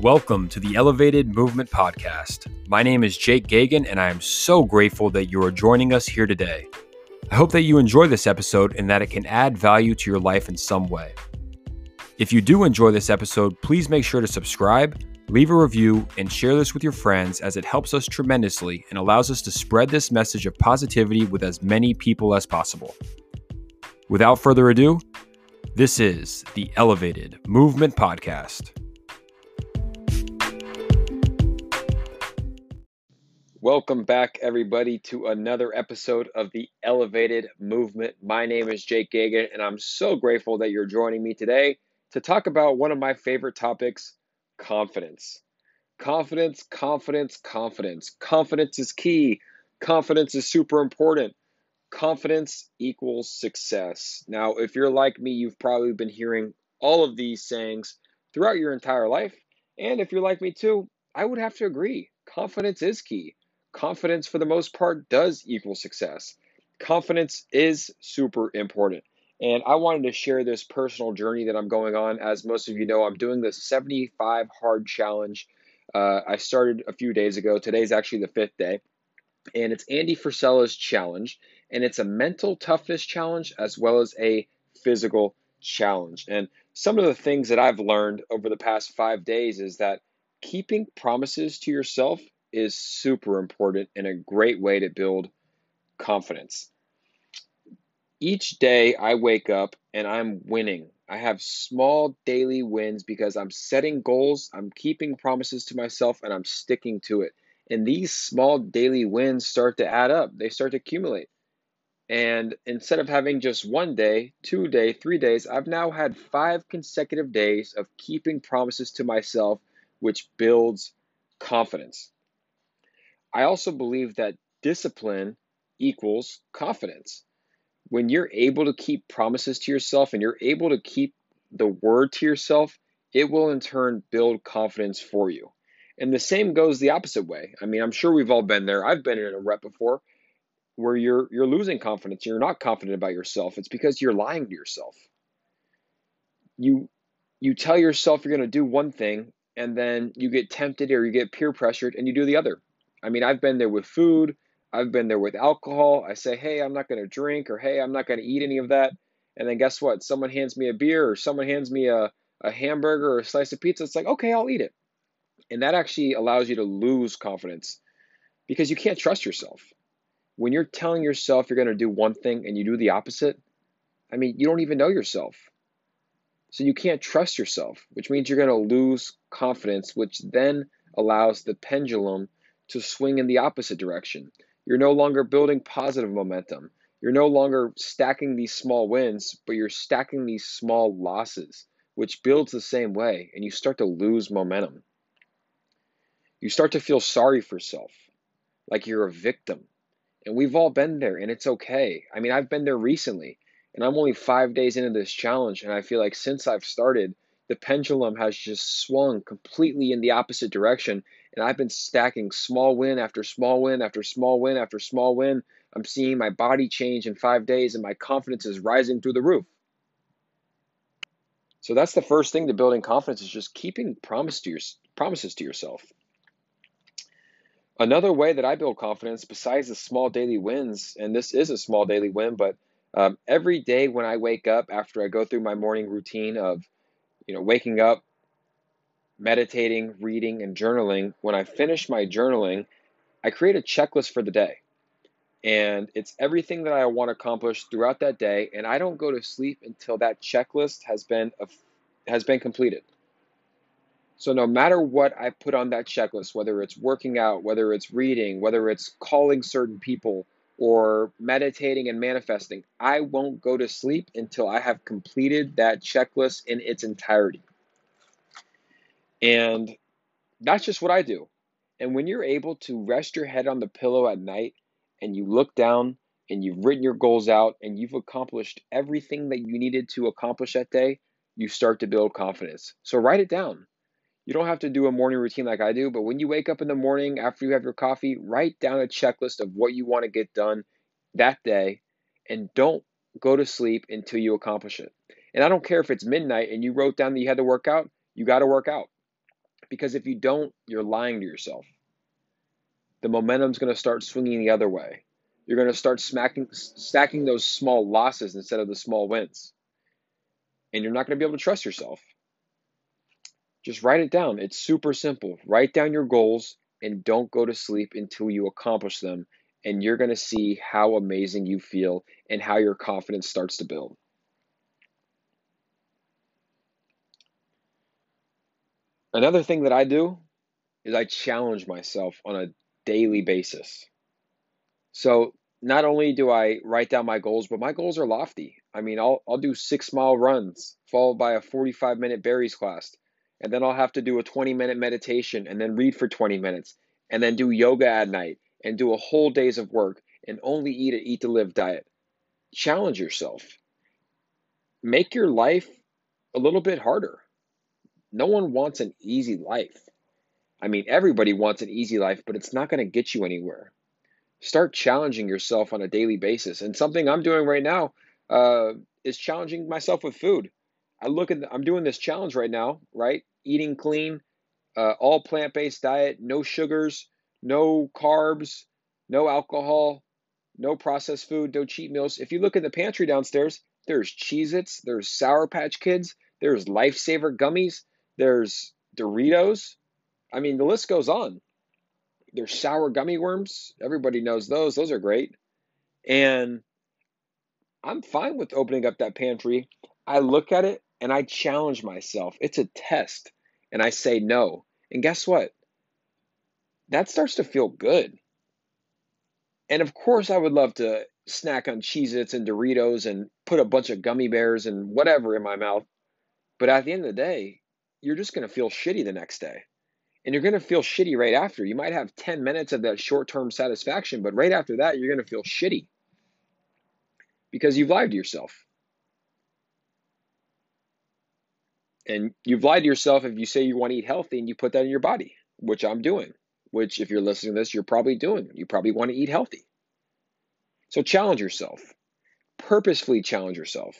Welcome to the Elevated Movement Podcast. My name is Jake Gagan, and I am so grateful that you are joining us here today. I hope that you enjoy this episode and that it can add value to your life in some way. If you do enjoy this episode, please make sure to subscribe, leave a review, and share this with your friends as it helps us tremendously and allows us to spread this message of positivity with as many people as possible. Without further ado, this is the Elevated Movement Podcast. Welcome back, everybody, to another episode of the Elevated Movement. My name is Jake Gagan, and I'm so grateful that you're joining me today to talk about one of my favorite topics confidence. Confidence, confidence, confidence. Confidence is key. Confidence is super important. Confidence equals success. Now, if you're like me, you've probably been hearing all of these sayings throughout your entire life. And if you're like me too, I would have to agree. Confidence is key confidence for the most part does equal success. Confidence is super important. And I wanted to share this personal journey that I'm going on. As most of you know, I'm doing the 75 hard challenge. Uh, I started a few days ago. Today's actually the fifth day. And it's Andy Frisella's challenge. And it's a mental toughness challenge as well as a physical challenge. And some of the things that I've learned over the past five days is that keeping promises to yourself is super important and a great way to build confidence. Each day I wake up and I'm winning. I have small daily wins because I'm setting goals, I'm keeping promises to myself, and I'm sticking to it. And these small daily wins start to add up, they start to accumulate. And instead of having just one day, two day, three days, I've now had five consecutive days of keeping promises to myself, which builds confidence. I also believe that discipline equals confidence. When you're able to keep promises to yourself and you're able to keep the word to yourself, it will in turn build confidence for you. And the same goes the opposite way. I mean, I'm sure we've all been there. I've been in a rep before where you're you're losing confidence. You're not confident about yourself. It's because you're lying to yourself. You you tell yourself you're going to do one thing and then you get tempted or you get peer pressured and you do the other. I mean, I've been there with food, I've been there with alcohol. I say, hey, I'm not going to drink, or hey, I'm not going to eat any of that. And then guess what? Someone hands me a beer, or someone hands me a, a hamburger or a slice of pizza. It's like, okay, I'll eat it. And that actually allows you to lose confidence because you can't trust yourself. When you're telling yourself you're going to do one thing and you do the opposite, I mean, you don't even know yourself. So you can't trust yourself, which means you're going to lose confidence, which then allows the pendulum to swing in the opposite direction. You're no longer building positive momentum. You're no longer stacking these small wins, but you're stacking these small losses, which builds the same way, and you start to lose momentum. You start to feel sorry for yourself, like you're a victim. And we've all been there, and it's okay. I mean, I've been there recently, and I'm only five days into this challenge, and I feel like since I've started, the pendulum has just swung completely in the opposite direction. And I've been stacking small win after small win after small win after small win. I'm seeing my body change in five days, and my confidence is rising through the roof. So that's the first thing to building confidence is just keeping promise to your, promises to yourself. Another way that I build confidence, besides the small daily wins, and this is a small daily win, but um, every day when I wake up after I go through my morning routine of you know, waking up, meditating, reading, and journaling, when I finish my journaling, I create a checklist for the day. And it's everything that I want to accomplish throughout that day, and I don't go to sleep until that checklist has been has been completed. So no matter what I put on that checklist, whether it's working out, whether it's reading, whether it's calling certain people, or meditating and manifesting, I won't go to sleep until I have completed that checklist in its entirety. And that's just what I do. And when you're able to rest your head on the pillow at night and you look down and you've written your goals out and you've accomplished everything that you needed to accomplish that day, you start to build confidence. So write it down. You don't have to do a morning routine like I do, but when you wake up in the morning after you have your coffee, write down a checklist of what you want to get done that day and don't go to sleep until you accomplish it. And I don't care if it's midnight and you wrote down that you had to work out, you got to work out. Because if you don't, you're lying to yourself. The momentum's going to start swinging the other way. You're going to start smacking, stacking those small losses instead of the small wins. And you're not going to be able to trust yourself. Just write it down. It's super simple. Write down your goals and don't go to sleep until you accomplish them. And you're going to see how amazing you feel and how your confidence starts to build. Another thing that I do is I challenge myself on a daily basis. So not only do I write down my goals, but my goals are lofty. I mean, I'll I'll do six mile runs followed by a 45 minute Barry's class, and then I'll have to do a 20 minute meditation and then read for 20 minutes and then do yoga at night and do a whole days of work and only eat a eat to live diet. Challenge yourself. Make your life a little bit harder. No one wants an easy life. I mean, everybody wants an easy life, but it's not going to get you anywhere. Start challenging yourself on a daily basis. And something I'm doing right now uh, is challenging myself with food. I look at, the, I'm doing this challenge right now, right? Eating clean, uh, all plant based diet, no sugars, no carbs, no alcohol, no processed food, no cheat meals. If you look in the pantry downstairs, there's Cheez Its, there's Sour Patch Kids, there's Lifesaver gummies, there's Doritos. I mean, the list goes on. There's sour gummy worms. Everybody knows those. Those are great. And I'm fine with opening up that pantry. I look at it and I challenge myself. It's a test. And I say no. And guess what? That starts to feel good. And of course, I would love to snack on Cheez Its and Doritos and put a bunch of gummy bears and whatever in my mouth. But at the end of the day, you're just going to feel shitty the next day. And you're going to feel shitty right after. You might have 10 minutes of that short term satisfaction, but right after that, you're going to feel shitty because you've lied to yourself. And you've lied to yourself if you say you want to eat healthy and you put that in your body, which I'm doing, which if you're listening to this, you're probably doing. You probably want to eat healthy. So challenge yourself. Purposefully challenge yourself.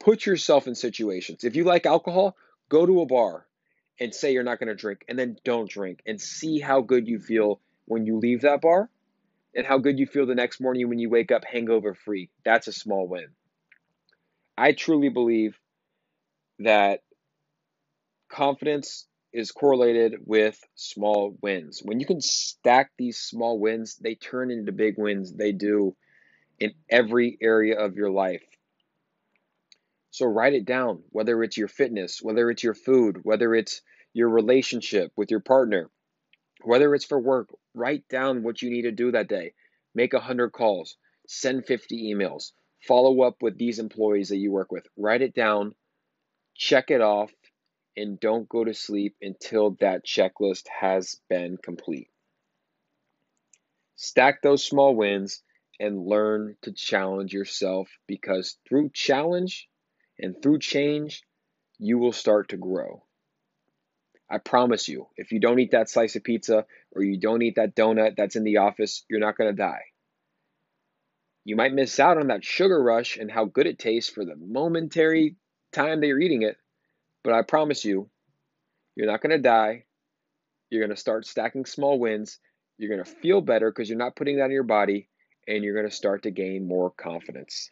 Put yourself in situations. If you like alcohol, Go to a bar and say you're not going to drink, and then don't drink, and see how good you feel when you leave that bar and how good you feel the next morning when you wake up hangover free. That's a small win. I truly believe that confidence is correlated with small wins. When you can stack these small wins, they turn into big wins. They do in every area of your life. So write it down, whether it's your fitness, whether it's your food, whether it's your relationship with your partner, whether it's for work, write down what you need to do that day. Make 100 calls, send 50 emails, follow up with these employees that you work with. Write it down, check it off, and don't go to sleep until that checklist has been complete. Stack those small wins and learn to challenge yourself because through challenge, and through change, you will start to grow. I promise you, if you don't eat that slice of pizza or you don't eat that donut that's in the office, you're not going to die. You might miss out on that sugar rush and how good it tastes for the momentary time that you're eating it, but I promise you, you're not going to die. You're going to start stacking small wins. You're going to feel better because you're not putting that in your body, and you're going to start to gain more confidence.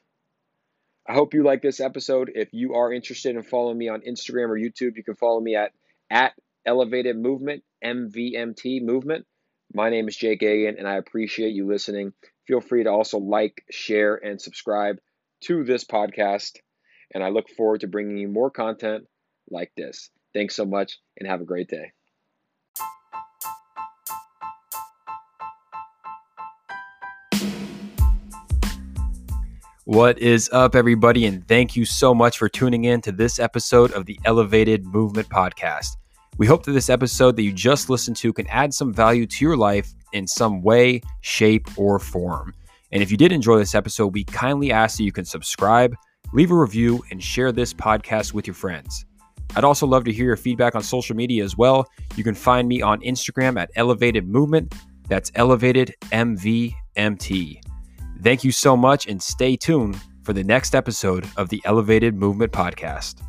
I hope you like this episode. If you are interested in following me on Instagram or YouTube, you can follow me at at Elevated Movement, MVMT Movement. My name is Jake Gagan, and I appreciate you listening. Feel free to also like, share, and subscribe to this podcast. And I look forward to bringing you more content like this. Thanks so much, and have a great day. What is up, everybody? And thank you so much for tuning in to this episode of the Elevated Movement Podcast. We hope that this episode that you just listened to can add some value to your life in some way, shape, or form. And if you did enjoy this episode, we kindly ask that you can subscribe, leave a review, and share this podcast with your friends. I'd also love to hear your feedback on social media as well. You can find me on Instagram at Elevated Movement. That's Elevated MVMT. Thank you so much and stay tuned for the next episode of the Elevated Movement Podcast.